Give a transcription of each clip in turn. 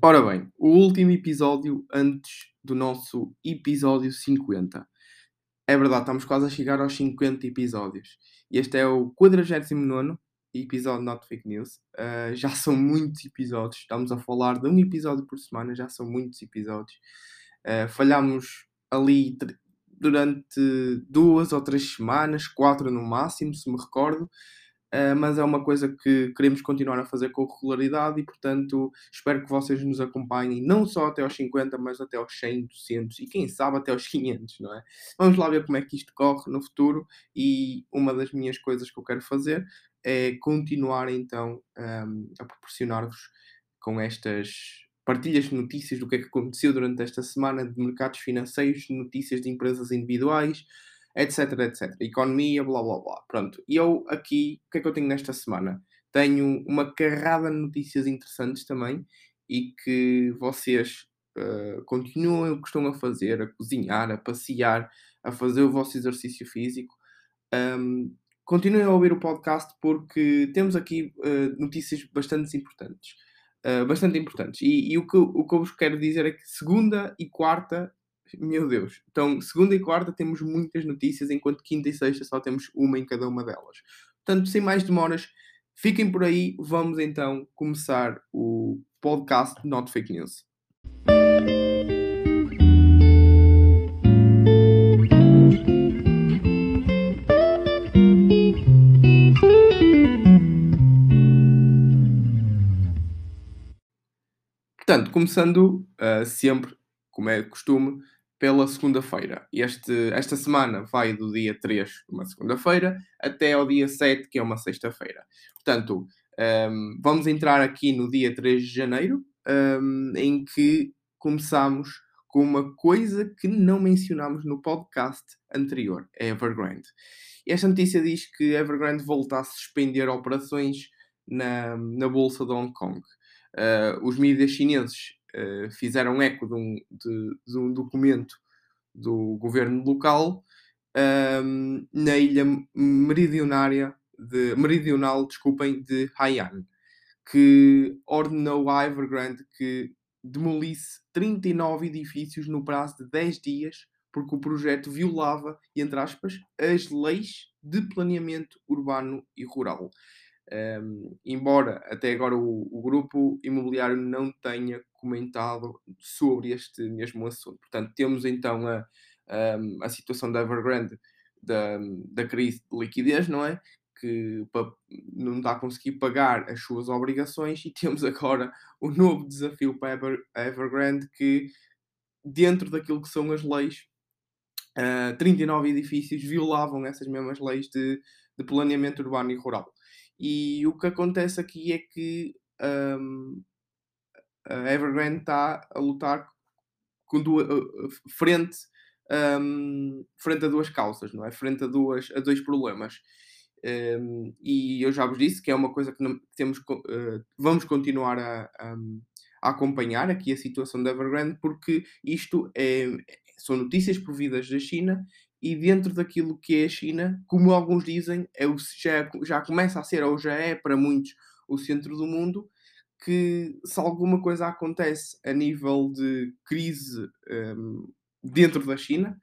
Ora bem, o último episódio antes do nosso episódio 50. É verdade, estamos quase a chegar aos 50 episódios. E este é o 49 episódio Not Fake News. Uh, já são muitos episódios, estamos a falar de um episódio por semana, já são muitos episódios. Uh, falhámos ali durante duas ou três semanas, quatro no máximo, se me recordo. Uh, mas é uma coisa que queremos continuar a fazer com regularidade e, portanto, espero que vocês nos acompanhem não só até aos 50, mas até aos 100, 200 e quem sabe até aos 500, não é? Vamos lá ver como é que isto corre no futuro e uma das minhas coisas que eu quero fazer é continuar então um, ehm, a proporcionar-vos com estas partilhas de notícias do que é que aconteceu durante esta semana de mercados financeiros, notícias de empresas individuais, etc, etc. Economia, blá blá blá. Pronto. E eu aqui, o que é que eu tenho nesta semana? Tenho uma carrada de notícias interessantes também e que vocês uh, continuem o que estão a fazer, a cozinhar, a passear, a fazer o vosso exercício físico. Um, continuem a ouvir o podcast porque temos aqui uh, notícias bastante importantes. Uh, bastante importantes. E, e, o, que, o que eu vos quero dizer é que segunda e quarta meu Deus. Então, segunda e quarta temos muitas notícias, enquanto quinta e sexta só temos uma em cada uma delas. Portanto, sem mais demoras, fiquem por aí. Vamos então começar o podcast Not Fake News. Portanto, começando uh, sempre, como é costume, pela segunda-feira. Este, esta semana vai do dia 3, uma segunda-feira, até ao dia 7, que é uma sexta-feira. Portanto, um, vamos entrar aqui no dia 3 de janeiro, um, em que começamos com uma coisa que não mencionámos no podcast anterior, a Evergrande. Esta notícia diz que Evergrande volta a suspender operações na, na Bolsa de Hong Kong. Uh, os mídias chineses uh, fizeram eco de um, de, de um, documento do governo local um, na ilha meridionária de, meridional desculpem, de Haiyan, que ordenou à Evergrande que demolisse 39 edifícios no prazo de 10 dias porque o projeto violava, entre aspas, as leis de planeamento urbano e rural. Um, embora até agora o, o, grupo imobiliário não tenha comentado sobre este mesmo assunto. Portanto, temos então a, a, situação da Evergrande, da, da crise de liquidez, não é? Que não está a conseguir pagar as suas obrigações, e temos agora o novo desafio para a, Ever, Evergrande, que dentro daquilo que são as leis, uh, 39 edifícios violavam essas mesmas leis de, de planeamento urbano e rural. E o que acontece aqui é que um, a Evergrande está a lutar com duas, frente, um, frente a duas causas, não é? Frente a, duas, a dois problemas. Um, e eu já vos disse que é uma coisa que, não, temos, uh, vamos continuar a, a, acompanhar aqui a situação da Evergrande, porque isto é, são notícias providas da China e dentro daquilo que é a China, como alguns dizem, é o, já, já começa a ser, ou já é para muitos, o centro do mundo, que se alguma coisa acontece a nível de crise um, dentro da China,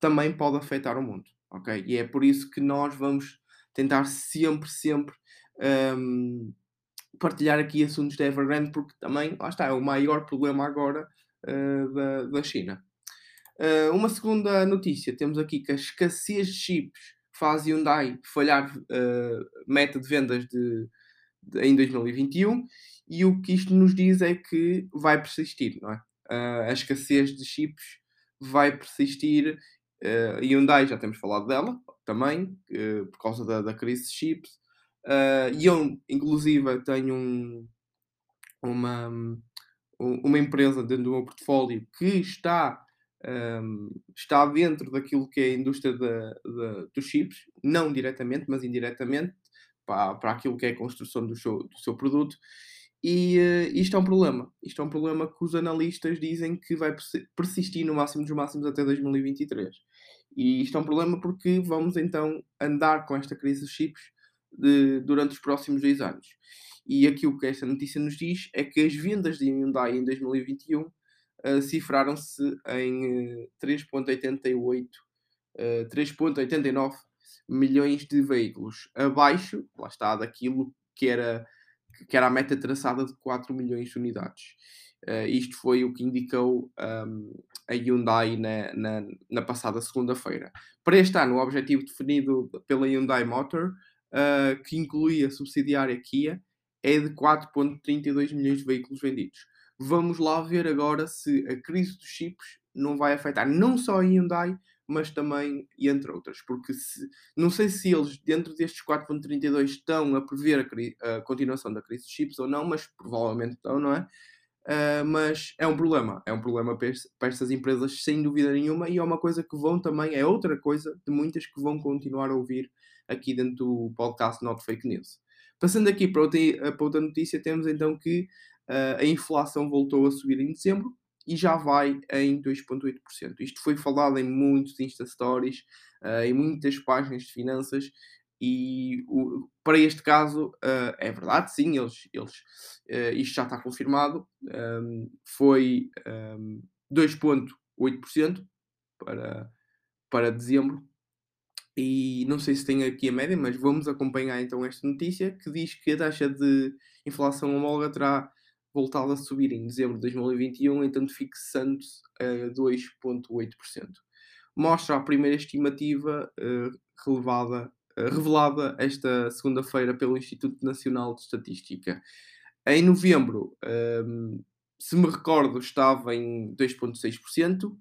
também pode afetar o mundo, ok? E é por isso que nós vamos tentar sempre, sempre um, partilhar aqui assuntos da Evergrande, porque também, lá está, é o maior problema agora uh, da, da China. Uh, uma segunda notícia, temos aqui que a escassez de chips faz Hyundai falhar uh, meta de vendas de, de, em 2021 e o que isto nos diz é que vai persistir, não é? Uh, a escassez de chips vai persistir. Uh, Hyundai, já temos falado dela também, por causa da, da crise de chips. e eu, inclusive, tenho um, uma, uma empresa dentro do meu portfólio que está um, está dentro daquilo que é a indústria de, de, dos chips, não diretamente, mas indiretamente, para, para aquilo que é a construção do seu, do seu produto. E uh, isto é um problema. Isto é um problema que os analistas dizem que vai persistir no máximo dos máximos até 2023. E isto é um problema porque vamos então andar com esta crise de chips de, durante os próximos dois anos. E aquilo que esta notícia nos diz é que as vendas de Hyundai em 2021 uh, cifraram-se em uh, 3,88 uh, 3,89 milhões de veículos, abaixo, lá está, daquilo que era, que era a meta traçada de 4 milhões de unidades. Uh, isto foi o que indicou um, a Hyundai na, na, na passada segunda-feira. Para este ano, o objetivo definido pela Hyundai Motor, uh, que inclui a subsidiária Kia, é de 4,32 milhões de veículos vendidos. Vamos lá ver agora se a crise dos chips não vai afetar não só a Hyundai, mas também, entre outras, porque se, não sei se eles, dentro destes 4.32, estão a prever a, a, continuação da crise de chips ou não, mas provavelmente estão, não é? Uh, mas é um problema, é um problema para, estas empresas, sem dúvida nenhuma, e é uma coisa que vão também, é outra coisa de muitas que vão continuar a ouvir aqui dentro do podcast Not Fake News. Passando aqui para outra, para outra notícia, temos então que a inflação voltou a subir em dezembro, e já vai em 2,8%. Isto foi falado em muitos Insta Stories, uh, em muitas páginas de finanças, e o, para este caso uh, é verdade, sim, eles, eles, uh, isto já está confirmado, um, foi um, 2,8% para, para dezembro. E não sei se tem aqui a média, mas vamos acompanhar então esta notícia que diz que a taxa de inflação homóloga terá voltado a subir em dezembro de 2021, entanto fixando-se a 2,8%. Mostra a primeira estimativa uh, relevada, uh, revelada esta segunda-feira pelo Instituto Nacional de Estatística. Em novembro, ehm, se me recordo, estava em 2,6%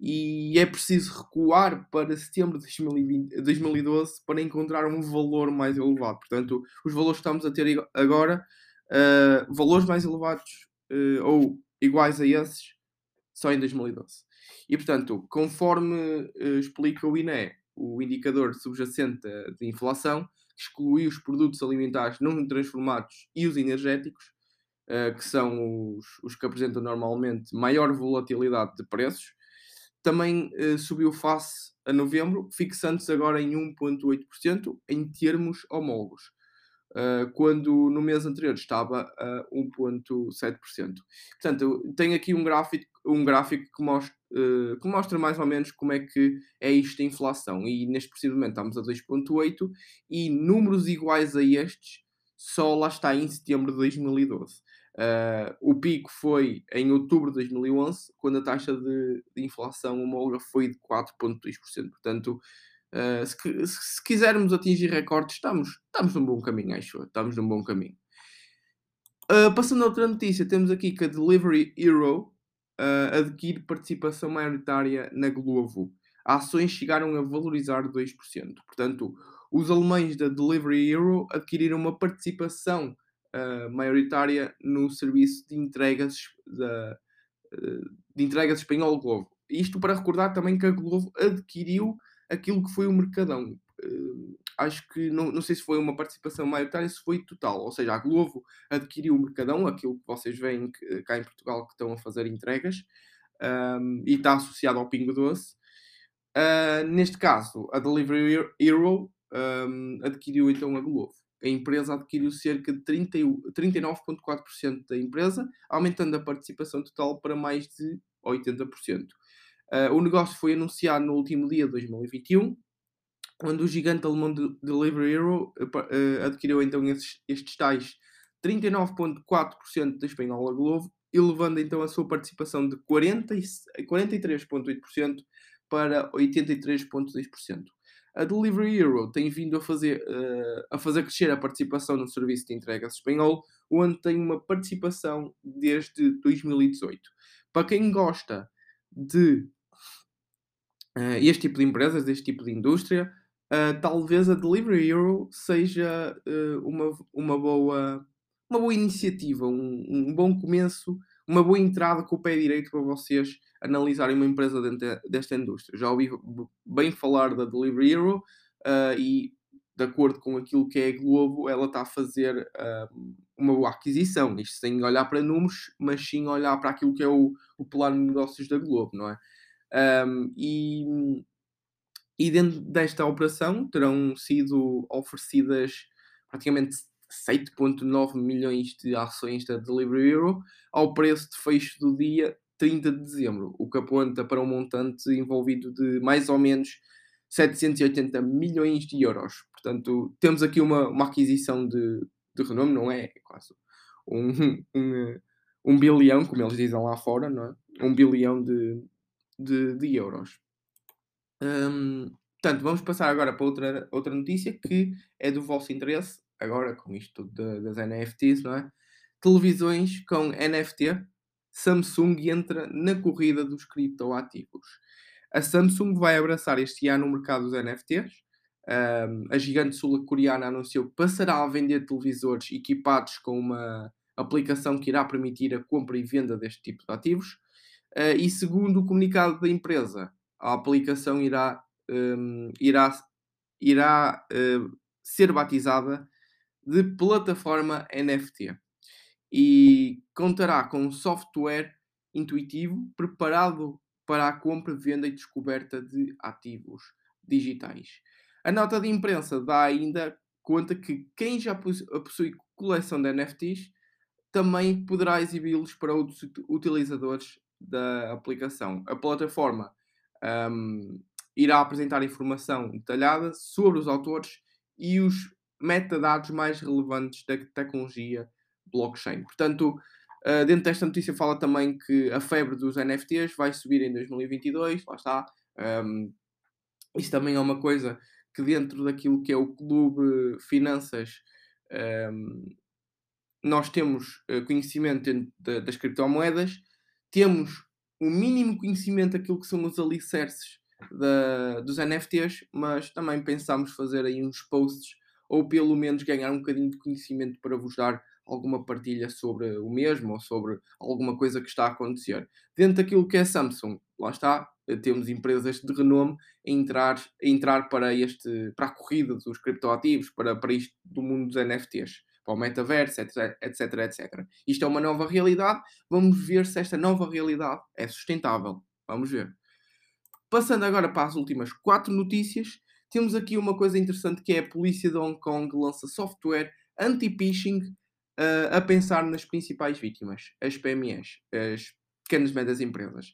e é preciso recuar para setembro de 2020, 2012 para encontrar um valor mais elevado. Portanto, os valores que estamos a ter agora uh, valores mais elevados uh, ou iguais a esses só em 2012. E, portanto, conforme uh, explica o INE, o indicador subjacente de inflação, exclui os produtos alimentares não transformados e os energéticos, uh, que são os, os, que apresentam normalmente maior volatilidade de preços, também uh, subiu face a novembro, fixando-se agora em 1,8% em termos homólogos. Uh, quando no mês anterior estava a 1,7%. Portanto, tenho aqui um gráfico, um gráfico que, mostra, uh, que mostra mais ou menos como é que é isto da inflação. E neste preciso momento estamos a 2,8% e números iguais a estes só lá está em setembro de 2012. Uh, ah, o pico foi em outubro de 2011, quando a taxa de, de inflação homóloga foi de 4,2%. Portanto, Uh, se, se, quisermos atingir recordes, estamos, estamos num bom caminho, acho Estamos num bom caminho. Uh, passando a outra notícia, temos aqui que a Delivery Hero uh, adquire participação maioritária na Glovo. Ações chegaram a valorizar 2%. Portanto, os alemães da Delivery Hero adquiriram uma participação uh, maioritária no serviço de entregas, de, de entregas espanhol Glovo. Isto para recordar também que a Glovo adquiriu aquilo que foi o Mercadão. Uh, acho que não, não sei se foi uma participação maioritária, se foi total. Ou seja, a Glovo adquiriu o Mercadão, aquilo que vocês veem que, cá em Portugal que estão a fazer entregas, um, e está associado ao Pingo Doce. Uh, neste caso, a Delivery Hero um, adquiriu então a Glovo. A empresa adquiriu cerca de 39,4% da empresa, aumentando a participação total para mais de 80%. Uh, o negócio foi anunciado no último dia de 2021, quando o gigante alemão de Delivery Hero uh, adquiriu então esses, estes tais 39,4% da espanhola Glovo, elevando então a sua participação de 43,8% para 83,2%. A Delivery Hero tem vindo a fazer, uh, a fazer crescer a participação no serviço de entregas espanhol, onde tem uma participação desde 2018. Para quem gosta de uh, este tipo de empresas, deste tipo de indústria, uh, talvez a Delivery Hero seja uh, uma, uma, boa, uma boa iniciativa, um, um, bom começo, uma boa entrada com o pé direito para vocês analisarem uma empresa dentro desta indústria. Já ouvi bem falar da Delivery Hero e, de acordo com aquilo que é a Globo, ela está a fazer uma boa aquisição. Isto sem olhar para números, mas sim olhar para aquilo que é o, o plano de negócios da Globo, não é? Um, e, e dentro desta operação terão sido oferecidas praticamente 7,9 milhões de ações da Delivery Hero ao preço de fecho do dia 30 de dezembro, o que aponta para um montante envolvido de mais ou menos 780 milhões de euros. Portanto, temos aqui uma, uma aquisição de, de renome, não é? É quase um, um, um bilhão, como eles dizem lá fora, não é? Um bilhão de, de, de euros. Um, portanto, vamos passar agora para outra, outra notícia que é do vosso interesse, agora com isto de, das NFTs, não é? Televisões com NFT, Samsung entra na corrida dos criptoativos. A Samsung vai abraçar este ano o mercado dos NFTs. Um, a gigante sul-coreana anunciou que passará a vender televisores equipados com uma aplicação que irá permitir a compra e venda deste tipo de ativos. Uh, e segundo o comunicado da empresa, a aplicação irá, um, irá, irá uh, ser batizada de plataforma NFT e contará com um software intuitivo preparado para a compra, venda e descoberta de ativos digitais. A nota de imprensa dá ainda conta que quem já possui coleção de NFTs também poderá exibi-los para outros utilizadores da aplicação. A plataforma um, irá apresentar informação detalhada sobre os autores e os metadados mais relevantes da tecnologia blockchain. Portanto, uh, dentro desta notícia fala também que a febre dos NFTs vai subir em 2022, lá está. Um, isso também é uma coisa que dentro daquilo que é o clube finanças um, nós temos uh, conhecimento das criptomoedas, temos o mínimo conhecimento daquilo que são os alicerces da, dos NFTs, mas também pensamos fazer aí uns posts ou pelo menos ganhar um bocadinho de conhecimento para vos dar alguma partilha sobre o mesmo ou sobre alguma coisa que está a acontecer. Dentro daquilo que é Samsung, lá está, temos empresas de renome a entrar, a entrar para, este, para a corrida dos criptoativos, para, para isto do mundo dos NFTs, para o metaverso, etc, etc, etc. Isto é uma nova realidade, vamos ver se esta nova realidade é sustentável. Vamos ver. Passando agora para as últimas quatro notícias, temos aqui uma coisa interessante que é a polícia de Hong Kong lança software anti-phishing uh, a pensar nas principais vítimas, as PMEs, as pequenas e médias empresas.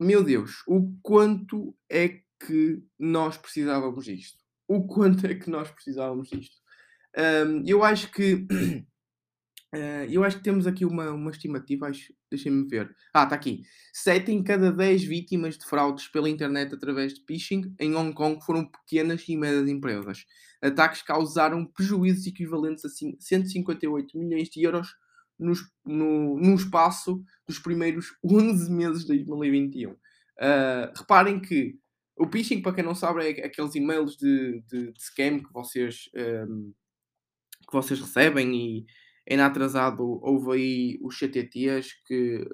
Meu Deus, o quanto é que nós precisávamos disto? O quanto é que nós precisávamos disto? Eu acho que Uh, eu acho que temos aqui uma, uma estimativa, deixem-me ver. Ah, está aqui. 7 em cada 10 vítimas de fraudes pela internet através de phishing em Hong Kong foram pequenas e médias empresas. Ataques causaram prejuízos equivalentes a 158 milhões de euros nos, no, no espaço dos primeiros 11 meses de 2021. Uh, ah, reparem que o phishing, para quem não sabe, é aqueles e-mails de, de, de scam que vocês, um, que vocês recebem e ainda atrasado houve aí os CTTs que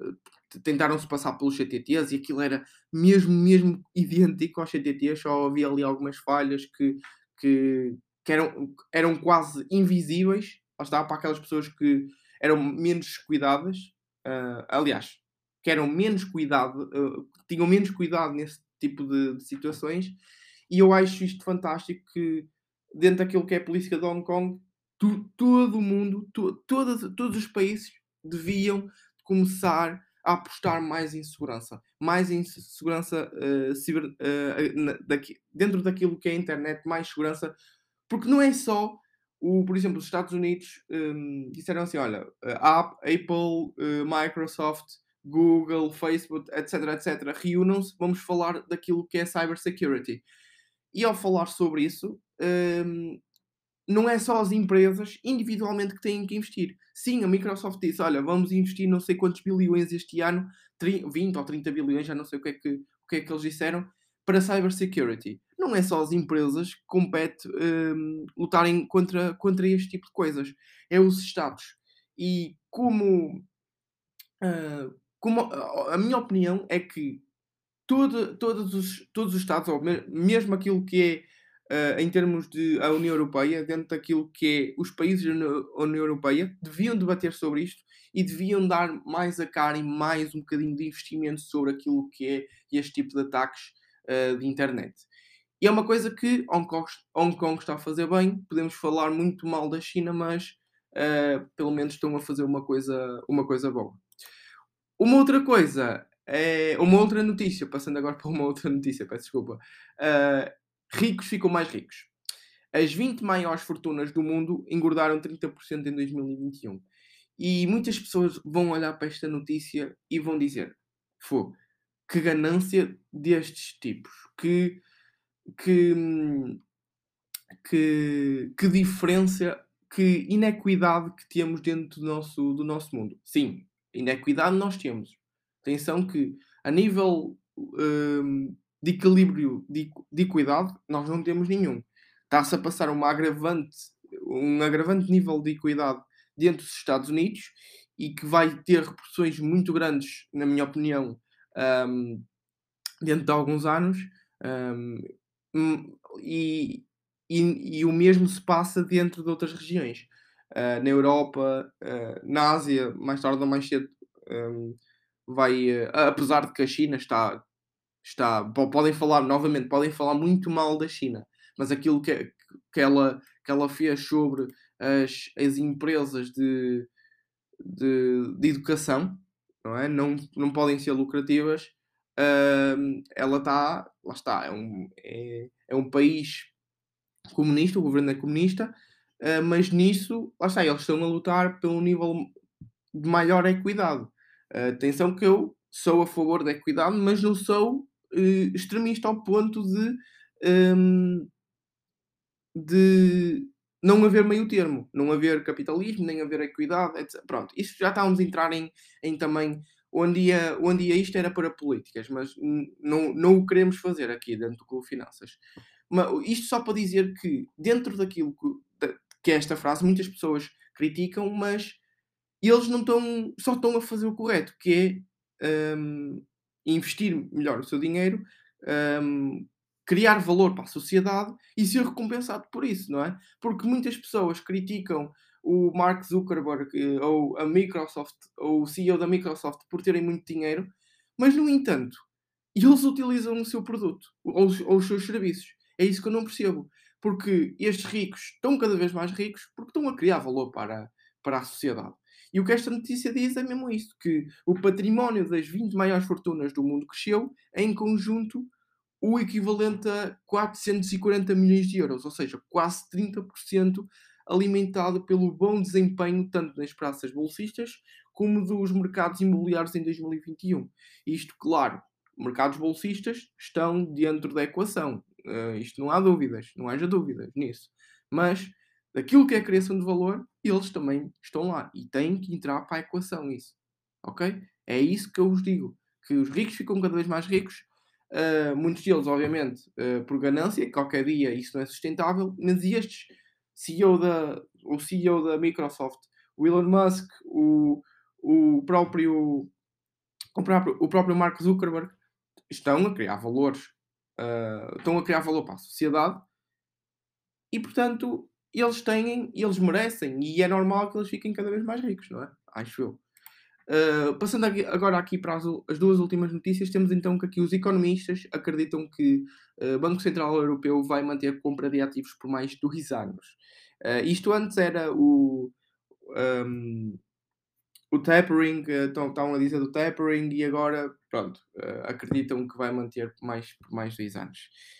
tentaram se passar pelos CTTs e aquilo era mesmo, mesmo idêntico aos CTTs, só havia ali algumas falhas que, que, que eram, eram quase invisíveis, lá está, para aquelas pessoas que eram menos cuidadas, uh, aliás, que eram menos cuidado, uh, tinham menos cuidado nesse tipo de, de, situações, e eu acho isto fantástico que dentro daquilo que é a política de Hong Kong tu, todo o mundo, tu, todos, os países deviam começar a apostar mais em segurança, mais em segurança uh, ciber, uh, daqui, dentro daquilo que é a internet, mais segurança, porque não é só o, por exemplo, os Estados Unidos um, disseram assim: olha, a Apple, uh, Microsoft, Google, Facebook, etc, etc, reúnam-se, vamos falar daquilo que é cybersecurity. E ao falar sobre isso, um, não é só as empresas individualmente que têm que investir. Sim, a Microsoft disse: olha, vamos investir não sei quantos bilhões este ano, 20 ou 30 bilhões, já não sei o que é que, o que, é que eles disseram, para cybersecurity. Não é só as empresas que competem um, lutarem contra, contra este tipo de coisas, é os Estados. E como, uh, como a, a minha opinião é que todo, todos, os, todos os Estados, ou mesmo aquilo que é uh, em termos de a União Europeia, dentro daquilo que é os países da União Europeia, deviam debater sobre isto e deviam dar mais a cara e mais um bocadinho de investimento sobre aquilo que é este tipo de ataques uh, de internet. E é uma coisa que Hong Kong, Hong Kong está a fazer bem. Podemos falar muito mal da China, mas uh, pelo menos estão a fazer uma coisa, uma coisa boa. Uma outra coisa, é, uma outra notícia, passando agora para uma outra notícia, peço desculpa. Ricos ficam mais ricos. As 20 maiores fortunas do mundo engordaram 30% em 2021. E muitas pessoas vão olhar para esta notícia e vão dizer: Fô, que ganância destes tipos, que que, que, que diferença, que inequidade que temos dentro do nosso, do nosso mundo. Sim, inequidade nós temos. Atenção que a nível um, de equilíbrio de, de equidade nós não temos nenhum. Está-se a passar uma agravante, um agravante nível de equidade dentro dos Estados Unidos e que vai ter repercussões muito grandes, na minha opinião, um, dentro de alguns anos. Um, e, e, e, o mesmo se passa dentro de outras regiões. Uh, na Europa, uh, na Ásia, mais tarde ou mais cedo, um, vai. Uh, apesar de que a China está. Está podem falar, novamente, podem falar muito mal da China, mas aquilo que, que, ela, que ela fez sobre as, as empresas de, de, de educação não, é? não, não podem ser lucrativas uh, ela está, lá está, é um, é, é, um país comunista, o governo é comunista, uh, mas nisso, lá está, eles estão a lutar pelo nível de maior equidade. Uh, atenção que eu sou a favor da equidade, mas não sou uh, extremista ao ponto de, um, de não haver meio termo, não haver capitalismo, nem haver equidade, etc. Pronto, isso já estávamos a entrar em, em também onde ia, onde ia isto era para políticas, mas não, não o queremos fazer aqui dentro do Finanças. Mas isto só para dizer que, dentro daquilo que, que é esta frase, muitas pessoas criticam, mas eles não estão, só estão a fazer o correto, que é um, investir melhor o seu dinheiro, um, criar valor para a sociedade e ser recompensado por isso, não é? Porque muitas pessoas criticam o Mark Zuckerberg eh, ou a Microsoft ou o CEO da Microsoft por terem muito dinheiro, mas no entanto, eles utilizam o seu produto ou ou os seus serviços. É isso que eu não percebo. Porque estes ricos estão cada vez mais ricos porque estão a criar valor para, para a sociedade. E o que esta notícia diz é mesmo isso: que o património das 20 maiores fortunas do mundo cresceu em conjunto o equivalente a 440 milhões de euros, ou seja, quase 30% alimentado pelo bom desempenho tanto nas praças bolsistas como dos mercados imobiliários em 2021. Isto, claro, mercados bolsistas estão dentro da equação. Uh, isto não há dúvidas, não haja dúvidas nisso. Mas aquilo que é a criação de valor, eles também estão lá e têm que entrar para a equação isso. Ok? É isso que eu vos digo. Que os ricos ficam cada vez mais ricos. Uh, muitos deles, obviamente, uh, por ganância, qualquer dia isso não é sustentável, mas estes CEO da, o CEO da Microsoft, o Elon Musk, o, o, próprio, o, próprio, o próprio Mark Zuckerberg estão a criar valores, uh, estão a criar valor para a sociedade e, portanto, eles têm, eles merecem e é normal que eles fiquem cada vez mais ricos, não é? Acho eu. Uh, passando agora aqui para as, as, duas últimas notícias, temos então que aqui os economistas acreditam que o uh, Banco Central Europeu vai manter a compra de ativos por mais dois anos. Uh, isto antes era o, um, o tapering, estão, a dizer do tapering e agora, pronto, acreditam que vai manter por mais, por mais dois anos.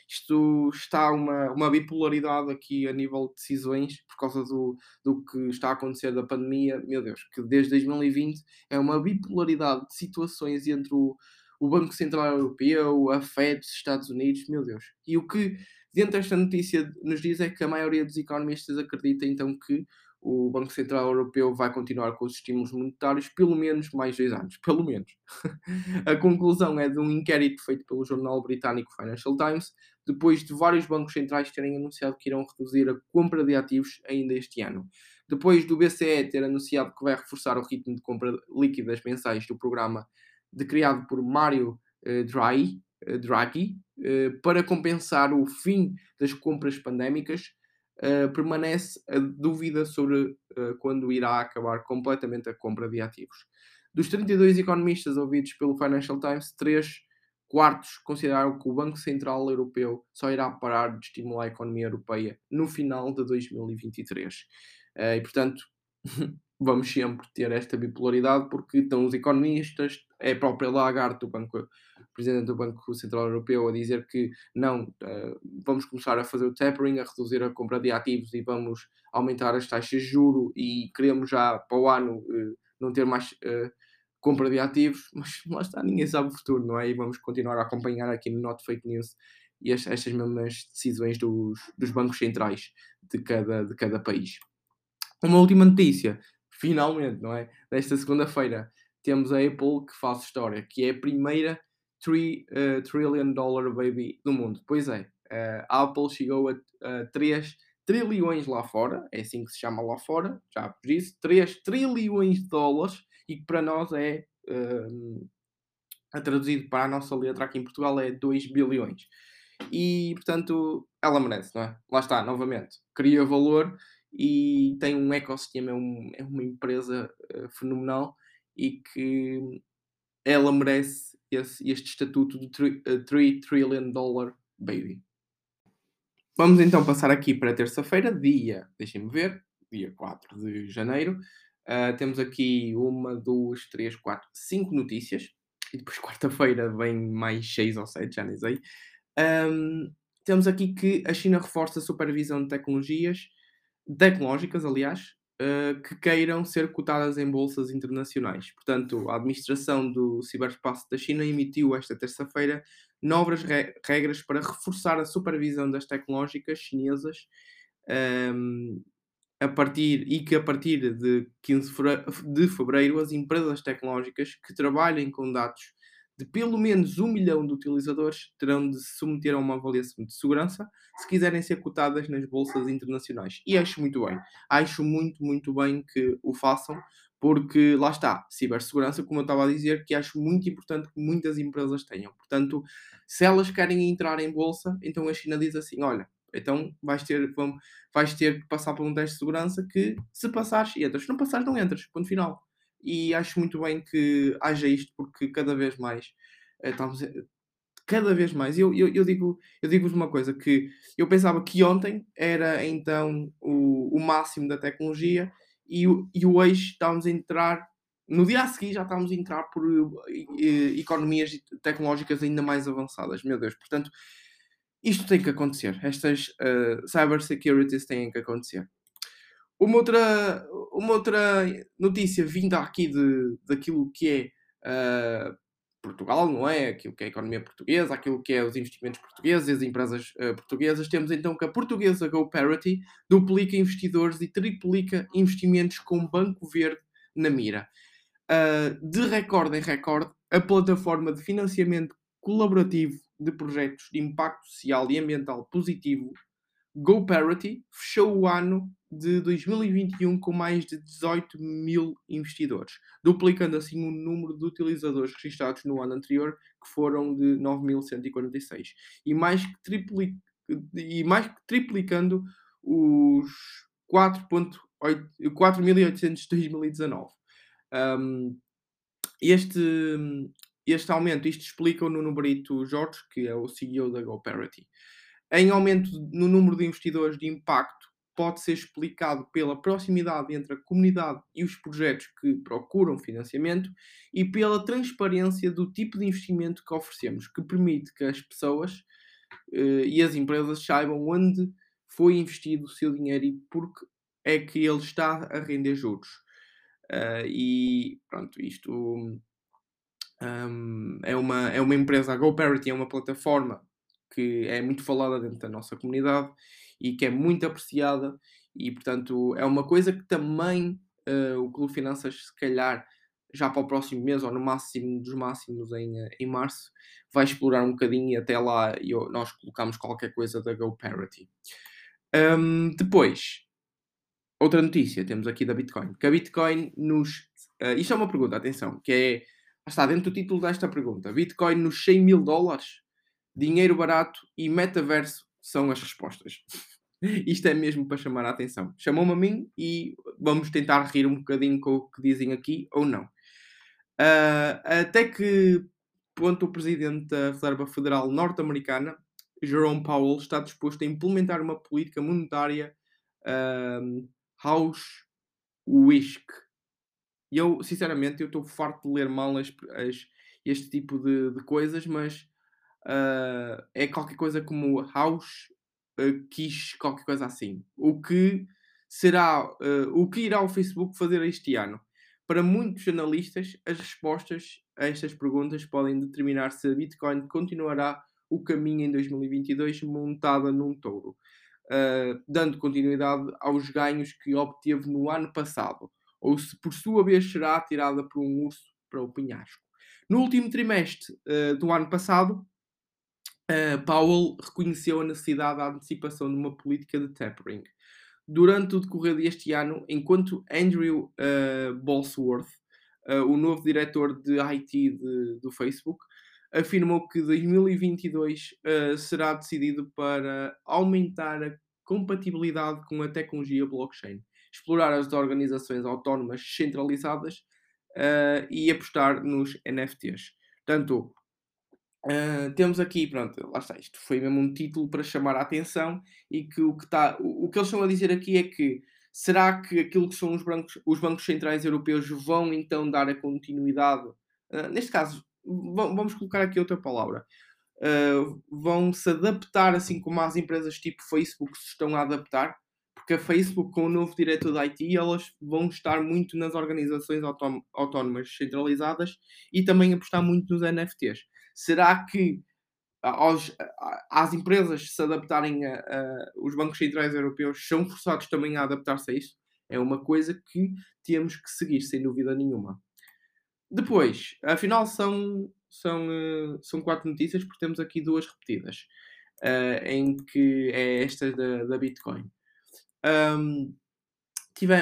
Isto está uma, uma bipolaridade aqui a nível de decisões por causa do, do que está a acontecer da pandemia. Meu Deus, que desde 2020 é uma bipolaridade de situações entre o, o Banco Central Europeu, a Fed dos Estados Unidos, meu Deus. E o que dentro desta notícia nos diz é que a maioria dos economistas acredita então que o Banco Central Europeu vai continuar com os estímulos monetários pelo menos mais dois anos. Pelo menos. a conclusão é de um inquérito feito pelo jornal britânico Financial Times, depois de vários bancos centrais terem anunciado que irão reduzir a compra de ativos ainda este ano. Depois do BCE ter anunciado que vai reforçar o ritmo de compra líquidas mensais do programa de, criado por Mario eh, Draghi, eh, Draghi eh, para compensar o fim das compras pandémicas, uh, permanece a dúvida sobre uh, quando irá acabar completamente a compra de ativos. Dos 32 economistas ouvidos pelo Financial Times, três quartos consideraram que o Banco Central Europeu só irá parar de estimular a economia europeia no final de 2023. Uh, e, portanto, vamos sempre ter esta bipolaridade, porque estão os economistas, é a própria Lagarde, o, banco, Presidente do Banco Central Europeu, a dizer que não, uh, vamos começar a fazer o tapering, a reduzir a compra de ativos e vamos aumentar as taxas de juro e queremos já para o ano uh, não ter mais uh, compra de ativos, mas lá está, ninguém sabe o futuro, não é? E vamos continuar a acompanhar aqui no Not Fake News e estas mesmas decisões dos, dos bancos centrais de cada, de cada país. Uma última notícia finalmente, não é? Desta segunda-feira temos a Apple que faz história, que é a primeira 3 uh, eh, trillion dollar baby do mundo. Pois é, a Apple chegou a, a 3 trilhões lá fora, é assim que se chama lá fora, já vos disse, 3 trilhões de dólares, e que para nós é, uh, a traduzido para a nossa letra aqui em Portugal, é 2 bilhões. E, portanto, ela merece, não é? Lá está, novamente, cria valor e tem um ecossistema, é, um, é uma empresa uh, fenomenal e que ela merece esse, este estatuto de 3 uh, trillion dollar baby. Vamos então passar aqui para terça-feira, dia, deixem-me ver, dia 4 de janeiro. Uh, temos aqui uma, duas, três, quatro, cinco notícias. E depois quarta-feira vem mais seis ou sete, já nem sei. Um, temos aqui que a China reforça a supervisão de tecnologias tecnológicas, aliás, uh, que queiram ser cotadas em bolsas internacionais. Portanto, a administração do ciberespaço da China emitiu esta terça-feira novas re regras para reforçar a supervisão das tecnológicas chinesas um, a partir, e que a partir de 15 de fevereiro as empresas tecnológicas que trabalhem com dados de pelo menos um milhão de utilizadores terão de se submeter a uma avaliação de segurança se quiserem ser cotadas nas bolsas internacionais. E acho muito bem. Acho muito, muito bem que o façam, porque lá está, cibersegurança, como eu estava a dizer, que acho muito importante que muitas empresas tenham. Portanto, se elas querem entrar em bolsa, então a China diz assim: olha, então vais ter, vais ter que passar por um teste de segurança que, se passares, entras. Se não passares, não entras. Ponto final e acho muito bem que haja isto porque cada vez mais uh, estamos cada vez mais eu, eu, eu digo eu digo-vos uma coisa que eu pensava que ontem era então o, o máximo da tecnologia e, e hoje estamos a entrar no dia a seguir já estamos a entrar por uh, economias tecnológicas ainda mais avançadas meu Deus. Portanto isto tem que acontecer estas uh, cyber securities têm que acontecer uma outra, uma outra notícia vinda aqui de, daquilo que é uh, Portugal, não é? Aquilo que é a economia portuguesa, aquilo que é os investimentos portugueses as empresas uh, portuguesas. Temos então que a portuguesa GoParity duplica investidores e triplica investimentos com Banco Verde na mira. Uh, de recorde em recorde, a plataforma de financiamento colaborativo de projetos de impacto social e ambiental positivo GoParity fechou o ano de 2021 com mais de 18 mil investidores, duplicando assim o número de utilizadores registrados no ano anterior, que foram de 9.146, e mais que, tripli e mais que triplicando os 4.800 de 2019. Um, este, este aumento, isto explica no Numerito Jorge, que é o CEO da GoParity. Em aumento no número de investidores de impacto pode ser explicado pela proximidade entre a comunidade e os projetos que procuram financiamento e pela transparência do tipo de investimento que oferecemos, que permite que as pessoas uh, e as empresas saibam onde foi investido o seu dinheiro e porque é que ele está a render juros. Uh, e pronto, isto um, é, uma, é uma empresa, a GoParity é uma plataforma que é muito falada dentro da nossa comunidade e que é muito apreciada e portanto é uma coisa que também uh, o Clube Finanças se calhar já para o próximo mês ou no máximo dos máximos em, eh, em março vai explorar um bocadinho e até lá eu, nós colocamos qualquer coisa da GoParity. Um, depois, outra notícia temos aqui da Bitcoin, que a Bitcoin nos... Uh, isto é uma pergunta, atenção, que é... Está dentro do título desta pergunta. Bitcoin nos 100 mil dólares? Dinheiro barato e metaverso são as respostas. Isto é mesmo para chamar a atenção. Chamou-me a mim e vamos tentar rir um bocadinho com o que dizem aqui ou não. Uh, até que ponto, o presidente da Reserva Federal norte-americana, Jerome Powell, está disposto a implementar uma política monetária um, house wish. E eu, sinceramente, eu estou farto de ler mal as, as, este tipo de, de coisas, mas uh, é qualquer coisa como house uh, quis, qualquer coisa assim. O que será, uh, o que irá o Facebook fazer este ano? Para muitos analistas, as respostas a estas perguntas podem determinar se a Bitcoin continuará o caminho em 2022 montada num touro, uh, dando continuidade aos ganhos que obteve no ano passado, ou se por sua vez será tirada por um urso para o penhasco. No último trimestre uh, do ano passado, uh, Powell reconheceu a necessidade da antecipação de uma política de tapering. Durante o decorrer deste ano, enquanto Andrew uh, Bolsworth, uh, o novo diretor de IT de, do Facebook, afirmou que 2022 uh, será decidido para aumentar a compatibilidade com a tecnologia blockchain, explorar as organizações autónomas centralizadas uh, e apostar nos NFTs. Portanto, uh, temos aqui, pronto, lá está, isto foi mesmo um título para chamar a atenção e que o que, tá, o, o que eles estão a dizer aqui é que será que aquilo que são os bancos, os bancos centrais europeus vão então dar a continuidade, uh, neste caso, vamos colocar aqui outra palavra, uh, vão se adaptar assim como as empresas tipo Facebook se estão a adaptar, porque a Facebook com o novo diretor da IT elas vão estar muito nas organizações autónomas centralizadas e também apostar muito nos NFTs. Será que aos, às empresas se adaptarem a, a, os bancos centrais europeus são forçados também a adaptar-se a isso? É uma coisa que temos que seguir, sem dúvida nenhuma. Depois, afinal, são, são, uh, são quatro notícias, porque temos aqui duas repetidas, uh, em que é esta da, da Bitcoin. Um, tive,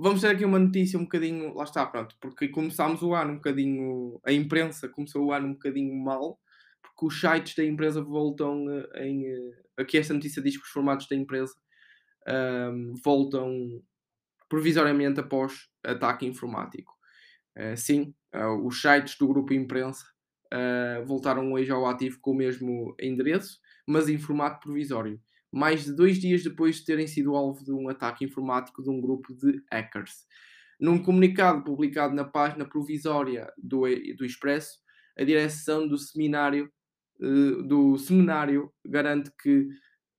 vamos ter aqui uma notícia um bocadinho, lá está, pronto, porque começámos o ano um bocadinho, a imprensa começou o ano um bocadinho mal, porque os sites da empresa voltam eh, em. Aqui esta notícia diz que os formatos da empresa um, voltam provisoriamente após ataque informático. Uh, sim, uh, os sites do grupo imprensa uh, voltaram hoje ao ativo com o mesmo endereço, mas em formato provisório, mais de dois dias depois de terem sido alvo de um ataque informático de um grupo de hackers. Num comunicado publicado na página provisória do, do Expresso, a direção do seminário, do seminário garante que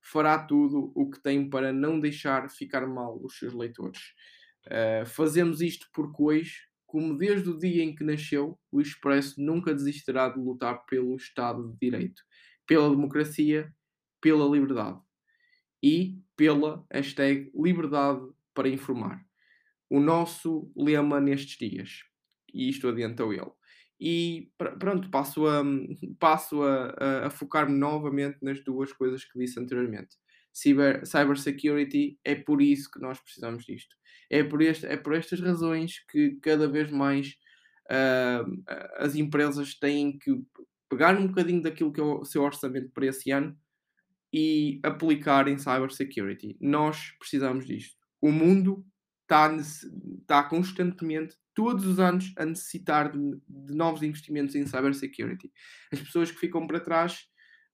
fará tudo o que tem para não deixar ficar mal os seus leitores. Uh, fazemos isto porque hoje como desde o dia em que nasceu, o Expresso nunca desistirá de lutar pelo Estado de Direito, pela democracia, pela liberdade e pela hashtag liberdade para informar. O nosso lema nestes dias. E isto adiantou ele. E pronto, passo a, passo a, a focar-me novamente nas duas coisas que disse anteriormente. Cyber, cybersecurity é por isso que nós precisamos disto. É por, este, é por estas razões que cada vez mais uh, as empresas têm que pegar um bocadinho daquilo que é o seu orçamento para esse ano e aplicar em cybersecurity. Nós precisamos disto. O mundo está, está constantemente, todos os anos, a necessitar de, de novos investimentos em cybersecurity. As pessoas que ficam para trás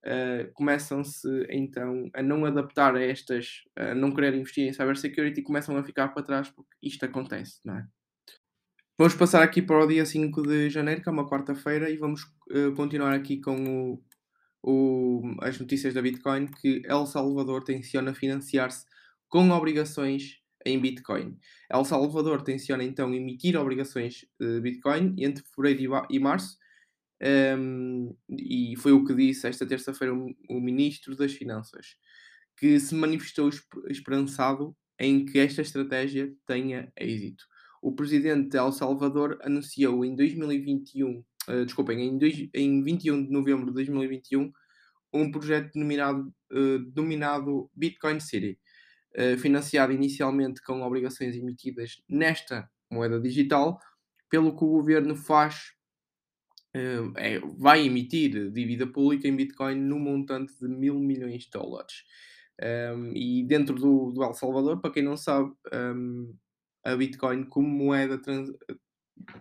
uh, começam-se então a não adaptar a estas, a não querer investir em cybersecurity e começam a ficar para trás porque isto acontece, não é? Vamos passar aqui para o dia 5 de janeiro, que é uma quarta-feira, e vamos uh, continuar aqui com o, o, as notícias da Bitcoin, que El Salvador tenciona financiar-se com obrigações em Bitcoin. El Salvador tenciona então emitir obrigações de Bitcoin entre fevereiro e março, um, e foi o que disse esta terça-feira o, o, Ministro das Finanças, que se manifestou esperançado em que esta estratégia tenha êxito. O presidente de El Salvador anunciou em 2021, ah, desculpem, em, dois, em 21 de novembro de 2021, um projeto denominado, uh, denominado Bitcoin City, uh, financiado inicialmente com obrigações emitidas nesta moeda digital, pelo que o governo faz uh, é, vai emitir dívida pública em Bitcoin no montante de mil milhões de dólares. Um, e dentro do, do El Salvador, para quem não sabe, um, a Bitcoin como moeda trans,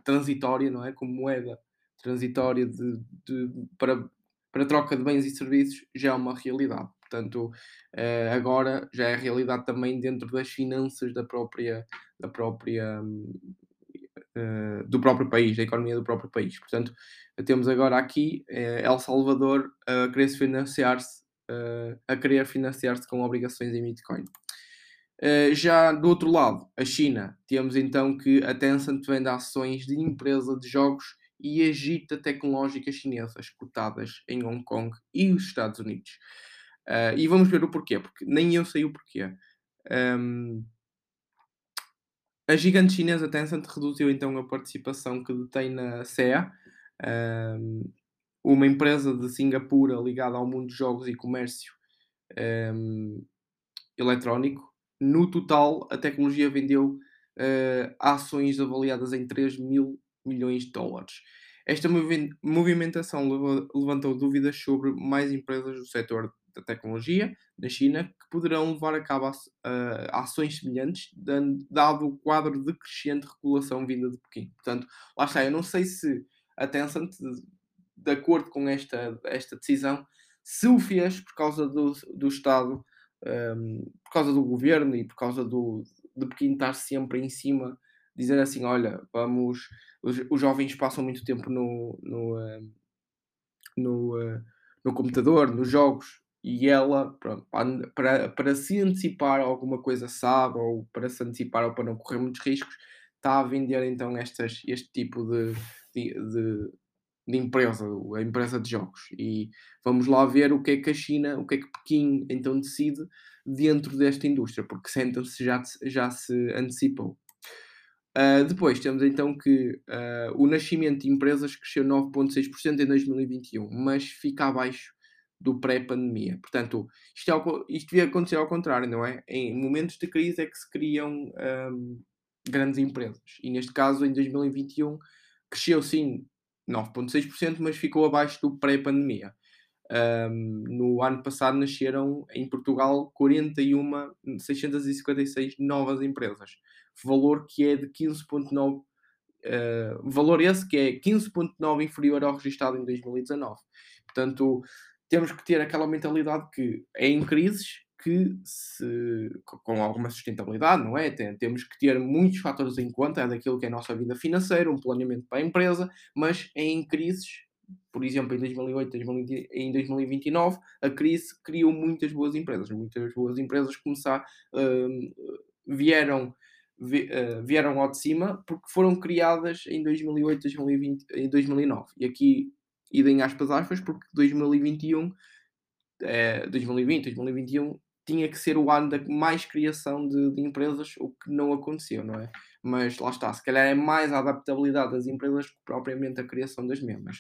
transitória, não é? Como moeda transitória de, de, para, para troca de bens e serviços já é uma realidade. Portanto, uh, agora já é realidade também dentro das finanças da própria, da própria, uh, do próprio país, da economia do próprio país. Portanto, temos agora aqui uh, El Salvador a querer financiar-se, a querer financiar-se com obrigações em Bitcoin. Já do outro lado, a China, temos então que a Tencent vende ações de empresa de jogos e agita tecnológicas chinesas cotadas em Hong Kong e os Estados Unidos. Uh, e vamos ver o porquê, porque nem eu sei o porquê. Um, a gigante chinesa Tencent reduziu então a participação que detém na CEA, um, uma empresa de Singapura ligada ao mundo de jogos e comércio um, eletrónico, no total, a tecnologia vendeu uh, ações avaliadas em 3 mil milhões de dólares. Esta movimentação levantou dúvidas sobre mais empresas do setor da tecnologia na China que poderão levar a cabo ações semelhantes, dado o quadro de crescente regulação vinda de Pequim. Portanto, lá está, eu não sei se a Tencent, de, de acordo com esta, esta decisão, se o fez por causa do, do Estado um, por causa do governo e por causa do, de Pequim estar sempre em cima, dizer assim: olha, vamos. Os, os jovens passam muito tempo no, no, uh, no, uh, no computador, nos jogos, e ela, pronto, para, para se antecipar alguma coisa sabe, ou para se antecipar ou para não correr muitos riscos, está a vender então estas, este tipo de, de, de de empresa, a empresa de jogos. E vamos lá ver o que é que a China, o que é que Pequim então decide dentro desta indústria, porque Sentence já, já se antecipou. Uh, depois temos então que uh, o nascimento de empresas cresceu 9,6% em 2021, mas fica abaixo do pré-pandemia. Portanto, isto, é, isto devia acontecer ao contrário, não é? Em momentos de crise é que se criam um, grandes empresas. E neste caso, em 2021, cresceu sim 9,6%, mas ficou abaixo do pré-pandemia. Um, no ano passado nasceram em Portugal 41.656 novas empresas, valor que é de 15,9%. Uh, valor esse que é 15,9 inferior ao registrado em 2019. Portanto, temos que ter aquela mentalidade que é em crises que se, com alguma sustentabilidade, não é? Tem, temos que ter muitos fatores em conta daquilo que é a nossa vida financeira, um planeamento para a empresa, mas em crises, por exemplo, em 2008, em 2029, a crise criou muitas boas empresas. Muitas boas empresas começar, uh, vieram, uh, vieram ao de cima porque foram criadas em 2008, 2020, em 2009. E aqui, idem aspas aspas, porque 2021 é, 2020, 2021 tinha que ser o ano da mais criação de, de, empresas, o que não aconteceu, não é? Mas lá está, se calhar é mais a adaptabilidade das empresas que propriamente a criação das mesmas.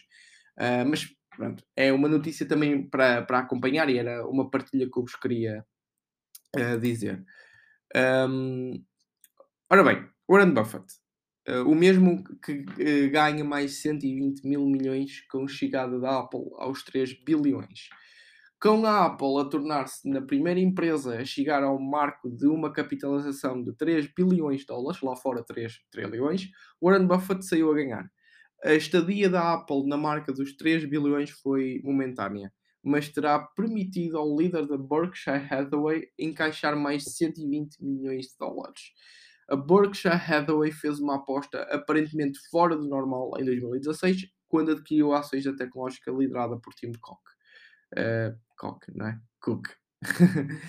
Uh, mas pronto, é uma notícia também para, para acompanhar e era uma partilha que eu vos queria uh, dizer. Um, ora bem, Warren Buffett, uh, o mesmo que ganha mais 120 mil milhões com a chegada da Apple aos 3 bilhões com a Apple a tornar-se na primeira empresa a chegar ao marco de uma capitalização de 3 bilhões de dólares, lá fora 3 trilhões, Warren Buffett saiu a ganhar. A estadia da Apple na marca dos 3 bilhões foi momentânea, mas terá permitido ao líder da Berkshire Hathaway encaixar mais de 120 milhões de dólares. A Berkshire Hathaway fez uma aposta aparentemente fora do normal em 2016, quando adquiriu ações da tecnológica liderada por Tim Cook. Uh, Cook, não é? Cook.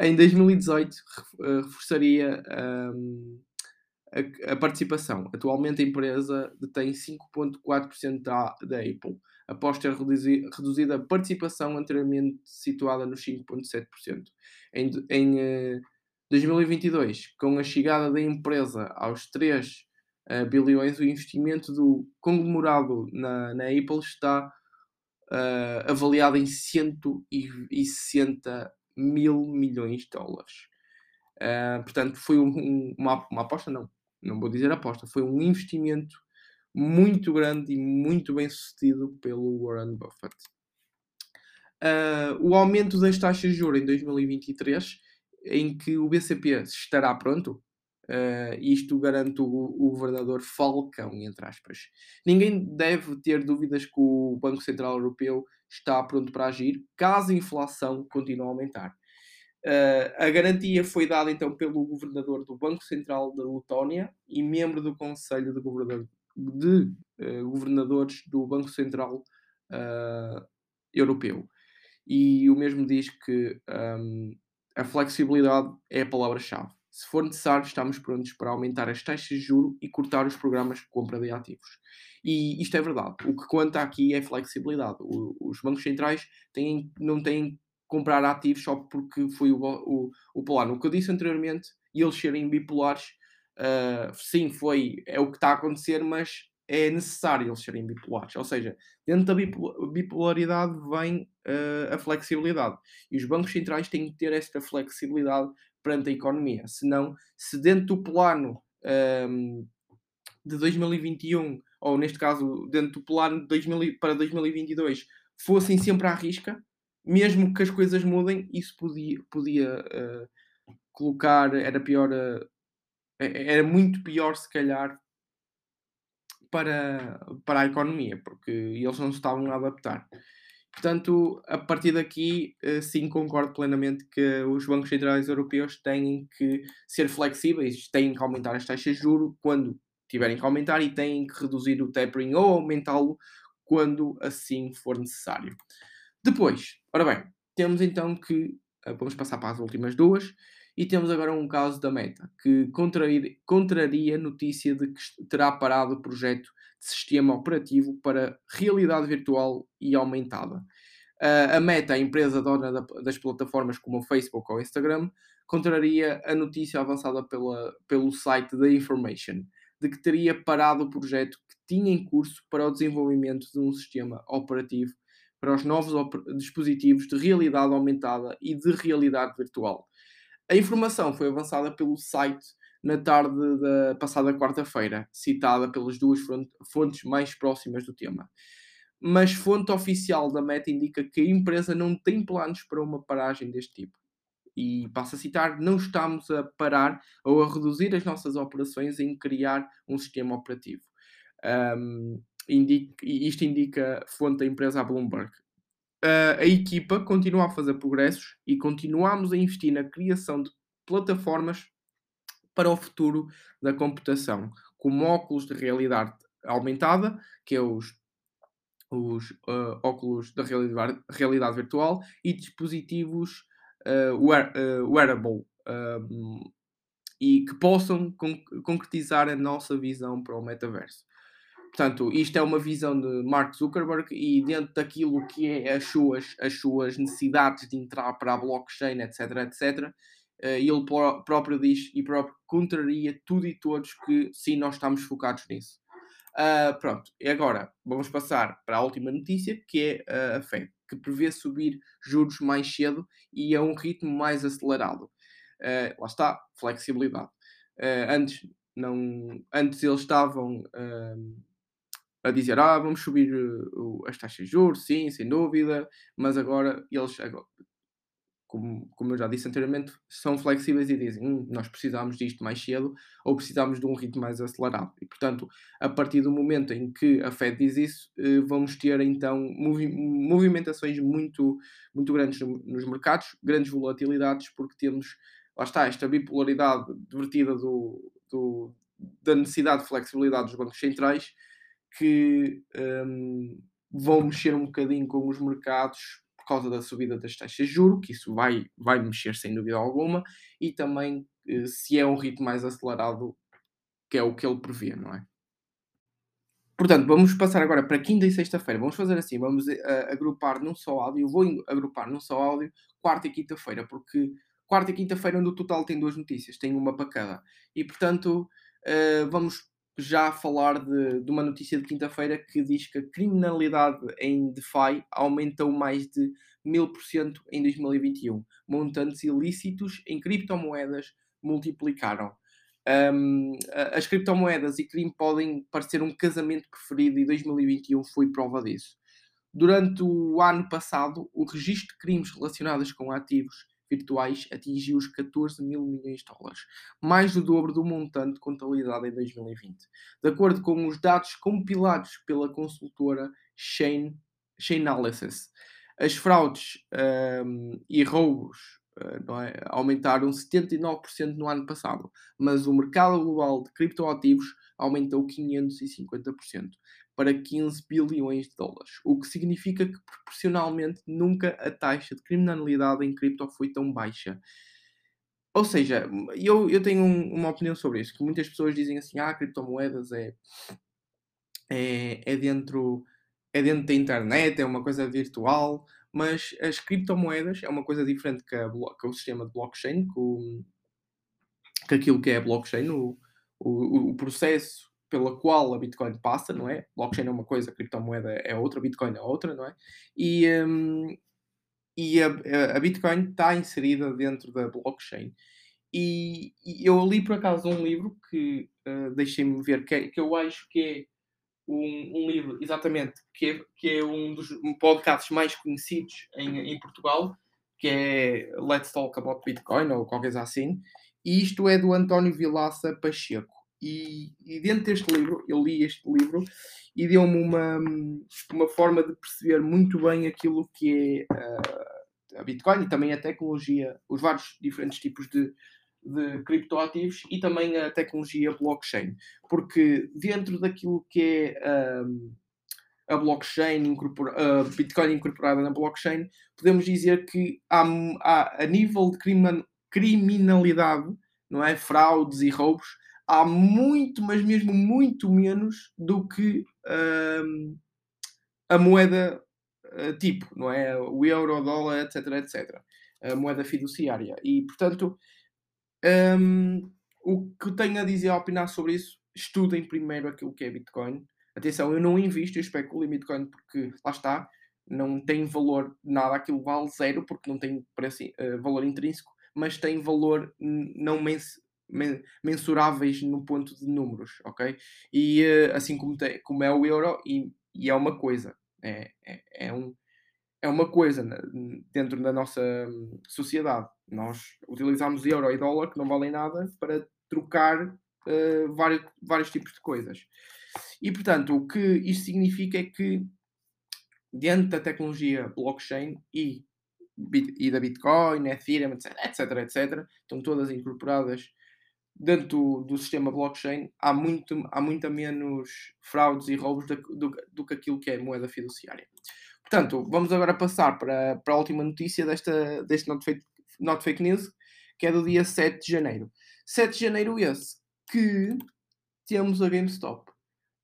em 2018 eh, reforçaria um, a, a, participação. Atualmente a empresa detém 5,4% da, da Apple, após ter reduzi, reduzido a participação anteriormente situada nos 5,7%. Em, em uh, 2022, com a chegada da empresa aos 3 uh, eh, bilhões, o investimento do conglomerado na, na Apple está uh, avaliado em 160 mil milhões de dólares. Uh, portanto, foi um, uma, uma aposta, não, não vou dizer aposta, foi um investimento muito grande e muito bem sucedido pelo Warren Buffett. Uh, o aumento das taxas de juros em 2023, em que o BCP estará pronto, Uh, isto garante o, o, governador Falcão, entre aspas. Ninguém deve ter dúvidas que o Banco Central Europeu está pronto para agir caso a inflação continue a aumentar. Uh, a garantia foi dada então pelo governador do Banco Central da Letónia e membro do Conselho de, governador, de uh, Governadores do Banco Central Europeu. E o mesmo diz que um, a flexibilidade é a palavra-chave. Se for necessário, estamos prontos para aumentar as taxas de juro e cortar os programas de compra de ativos. E isto é verdade. O que conta aqui é flexibilidade. O, os bancos centrais têm, não têm comprar ativos só porque foi o, o, o. O que eu disse anteriormente, e eles serem bipolares, uh, sim, foi, é o que está a acontecer, mas é necessário eles serem bipolares. Ou seja, dentro da bipolaridade vem uh, a flexibilidade. E os bancos centrais têm que ter esta flexibilidade perante a economia. Senão, se dentro do plano um, ehm, de 2021, ou neste caso, dentro do plano de 2000, para 2022, fossem sempre à risca, mesmo que as coisas mudem, isso podia, podia uh, colocar, era pior, uh, era muito pior se calhar para, para a economia, porque eles não se estavam a adaptar. Portanto, a partir daqui, eh, sim, concordo plenamente que os bancos centrais europeus têm que ser flexíveis, têm que aumentar as taxas de juros quando tiverem que aumentar e têm que reduzir o tapering ou aumentá-lo quando assim for necessário. Depois, ora bem, temos então que, eh, vamos passar para as últimas duas, e temos agora um caso da Meta, que contraria, contraria a notícia de que terá parado o projeto de sistema operativo para realidade virtual e aumentada. Uh, a Meta, a empresa dona da, das plataformas como o Facebook ou o Instagram, contraria a notícia avançada pela, pelo site da Information, de que teria parado o projeto que tinha em curso para o desenvolvimento de um sistema operativo para os novos dispositivos de realidade aumentada e de realidade virtual, a informação foi avançada pelo site na tarde da passada quarta-feira, citada pelas duas fontes mais próximas do tema. Mas fonte oficial da Meta indica que a empresa não tem planos para uma paragem deste tipo. E passo a citar: não estamos a parar ou a reduzir as nossas operações em criar um sistema operativo. Um, indica, isto indica fonte da empresa Bloomberg a equipa continua a fazer progressos e continuamos a investir na criação de plataformas para o futuro da computação, como óculos de realidade aumentada, que é os, os uh, óculos da realidade, realidade, virtual, e dispositivos uh, wear, uh, wearable, um, e que possam con concretizar a nossa visão para o metaverso. Portanto, isto é uma visão de Mark Zuckerberg e dentro daquilo que é as suas, as suas necessidades de entrar para a blockchain, etc, etc, eh, ele próprio diz e próprio contraria tudo e todos que sim, nós estamos focados nisso. Uh, pronto, e agora vamos passar para a última notícia, que é uh, a Fed, que prevê subir juros mais cedo e a um ritmo mais acelerado. Uh, lá está, flexibilidade. antes, não, antes eles estavam a dizer, ah, vamos subir uh, as taxas de juros, sim, sem dúvida, mas agora eles, como, como eu já disse anteriormente, são flexíveis e dizem, hum, nós precisamos disto mais cedo ou precisamos de um ritmo mais acelerado. E, portanto, a partir do momento em que a Fed diz isso, uh, vamos ter então movi movimentações muito, muito grandes nos mercados, grandes volatilidades, porque temos, lá está, esta bipolaridade divertida do, do da necessidade de flexibilidade dos bancos centrais, que um, vão mexer um bocadinho com os mercados por causa da subida das taxas de juros, que isso vai, vai mexer sem dúvida alguma, e também uh, se é um ritmo mais acelerado, que é o que ele prevê, não é? Portanto, vamos passar agora para quinta e sexta-feira. Vamos fazer assim, vamos uh, agrupar num só áudio. Eu vou agrupar num só áudio quarta e quinta-feira, porque quarta e quinta-feira no total tem duas notícias, tem uma para cada. E portanto, uh, vamos já falar de, de uma notícia de quinta-feira que diz que a criminalidade em DeFi aumentou mais de 1000% em 2021. Montantes ilícitos em criptomoedas multiplicaram. Um, as criptomoedas e crime podem parecer um casamento preferido e 2021 foi prova disso. Durante o ano passado, o registro de crimes relacionados com ativos virtuais atingiu os 14 mil milhões de dólares, mais do dobro do montante contabilizado em 2020. De acordo com os dados compilados pela consultora Chain, Chainalysis, as fraudes um, e roubos uh, é? aumentaram 79% no ano passado, mas o mercado global de criptoativos aumentou 550% para 15 bilhões de dólares, o que significa que proporcionalmente nunca a taxa de criminalidade em cripto foi tão baixa. Ou seja, eu, eu tenho um, uma opinião sobre isso, que muitas pessoas dizem assim, ah, criptomoedas é, é, é, dentro, é dentro da internet, é uma coisa virtual, mas as criptomoedas é uma coisa diferente que, a, que o sistema de blockchain, que, que aquilo que é blockchain, o, o, o processo pela qual a Bitcoin passa, não é? Blockchain é uma coisa, a criptomoeda é outra, Bitcoin é outra, não é? E, um, e a, a, Bitcoin está inserida dentro da blockchain. E, e, eu li por acaso um livro que uh, deixem-me ver, que, é, que eu acho que é um, um, livro, exatamente, que é, que é um dos podcasts mais conhecidos em, em Portugal, que é Let's Talk About Bitcoin, ou qualquer coisa assim. E isto é do António Vilaça Pacheco. E, e, dentro deste livro, eu li este livro e deu-me uma, uma forma de perceber muito bem aquilo que é uh, a Bitcoin e também a tecnologia, os vários diferentes tipos de, de criptoativos e também a tecnologia blockchain. Porque dentro daquilo que é um, a blockchain, incorpora, Bitcoin incorporada na blockchain, podemos dizer que há, há a nível de criminalidade, não é? Fraudes e roubos, há muito, mas mesmo muito menos do que um, a moeda uh, tipo, não é? O euro, o dólar, etc, etc. A moeda fiduciária. E, portanto, um, o que tenho a dizer, a opinar sobre isso, estudem primeiro aquilo que é Bitcoin. Atenção, eu não invisto, eu especulo em Bitcoin porque, lá está, não tem valor nada, aquilo vale zero porque não tem preço, uh, valor intrínseco, mas tem valor não mens mensuráveis no ponto de números, ok? E uh, assim como, tem, como é o euro, e, e é uma coisa, é, é, é, um, é uma coisa dentro da nossa hum, sociedade. Nós utilizamos euro e dólar que não valem nada para trocar uh, vários, vários tipos de coisas. E portanto, o que isto significa é que dentro da tecnologia blockchain e, e da Bitcoin, Ethereum, etc, etc, etc, estão todas incorporadas dentro do, do, sistema blockchain há, muito, há muita menos fraudes e roubos do, do, do, que aquilo que é moeda fiduciária. Portanto, vamos agora passar para, para a última notícia desta, deste Not Fake, Not Fake News, que é do dia 7 de janeiro. 7 de janeiro esse, que temos a GameStop,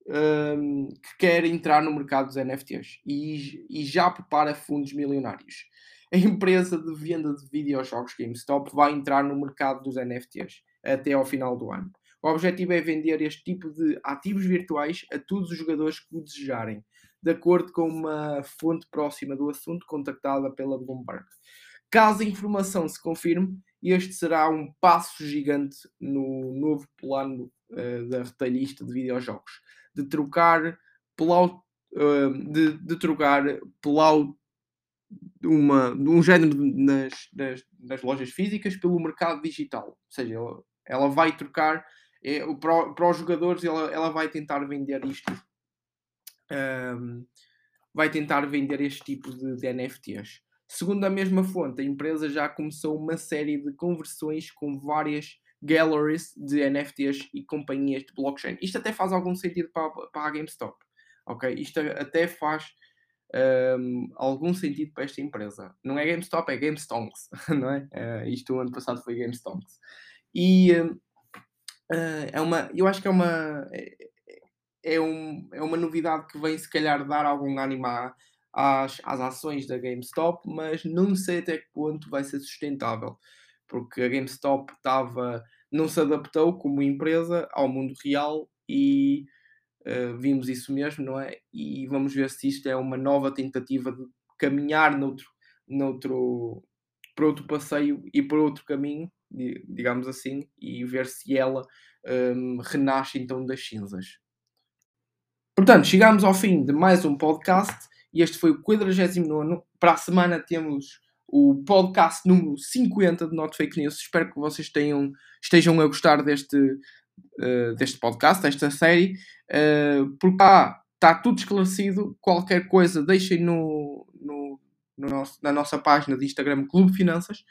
um, que quer entrar no mercado dos NFTs e, e já prepara fundos milionários. A empresa de venda de videojogos GameStop vai entrar no mercado dos NFTs até ao final do ano. O objetivo é vender este tipo de ativos virtuais a todos os jogadores que o desejarem, de acordo com uma fonte próxima do assunto contactada pela Bloomberg. Caso a informação se confirme, este será um passo gigante no novo plano uh, da retalhista de videojogos, de trocar pela, uh, de, de trocar pela uma, um género nas, nas, nas, lojas físicas pelo mercado digital. Ou seja, ela vai trocar é, para, para, os jogadores, ela, ela vai tentar vender isto. Um, vai tentar vender este tipo de, de, NFTs. Segundo a mesma fonte, a empresa já começou uma série de conversões com várias galleries de NFTs e companhias de blockchain. Isto até faz algum sentido para, para a GameStop. Ok? Isto até faz um, algum sentido para esta empresa. Não é GameStop, é GameStonks, não é? Uh, isto o ano passado foi GameStonks. E uh, é uma, eu acho que é uma, é, é, um, é uma novidade que vem se calhar dar algum ânimo às, às ações da GameStop, mas não sei até que ponto vai ser sustentável, porque a GameStop estava, não se adaptou como empresa ao mundo real e uh, vimos isso mesmo, não é? E vamos ver se isto é uma nova tentativa de caminhar noutro, noutro, para outro passeio e para outro caminho digamos assim, e ver se ela um, renasce então das cinzas. Portanto, chegamos ao fim de mais um podcast e este foi o 49. Para a semana temos o podcast número 50 de Not Fake News. Espero que vocês tenham, estejam a gostar deste, uh, deste podcast, desta série, uh, porque ah, está tudo esclarecido. Qualquer coisa, deixem no, no, no nosso, na nossa página de Instagram Clube Finanças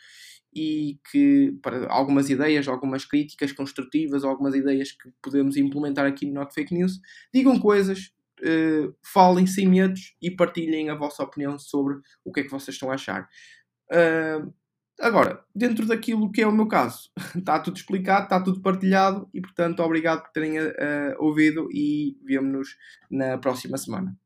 e que para algumas ideias, algumas críticas construtivas, algumas ideias que podemos implementar aqui no Not Fake News, digam coisas, uh, falem sem medos e partilhem a vossa opinião sobre o que é que vocês estão a achar. Uh, agora, dentro daquilo que é o meu caso, está tudo explicado, está tudo partilhado e, portanto, obrigado por terem uh, ouvido e vemo-nos na próxima semana.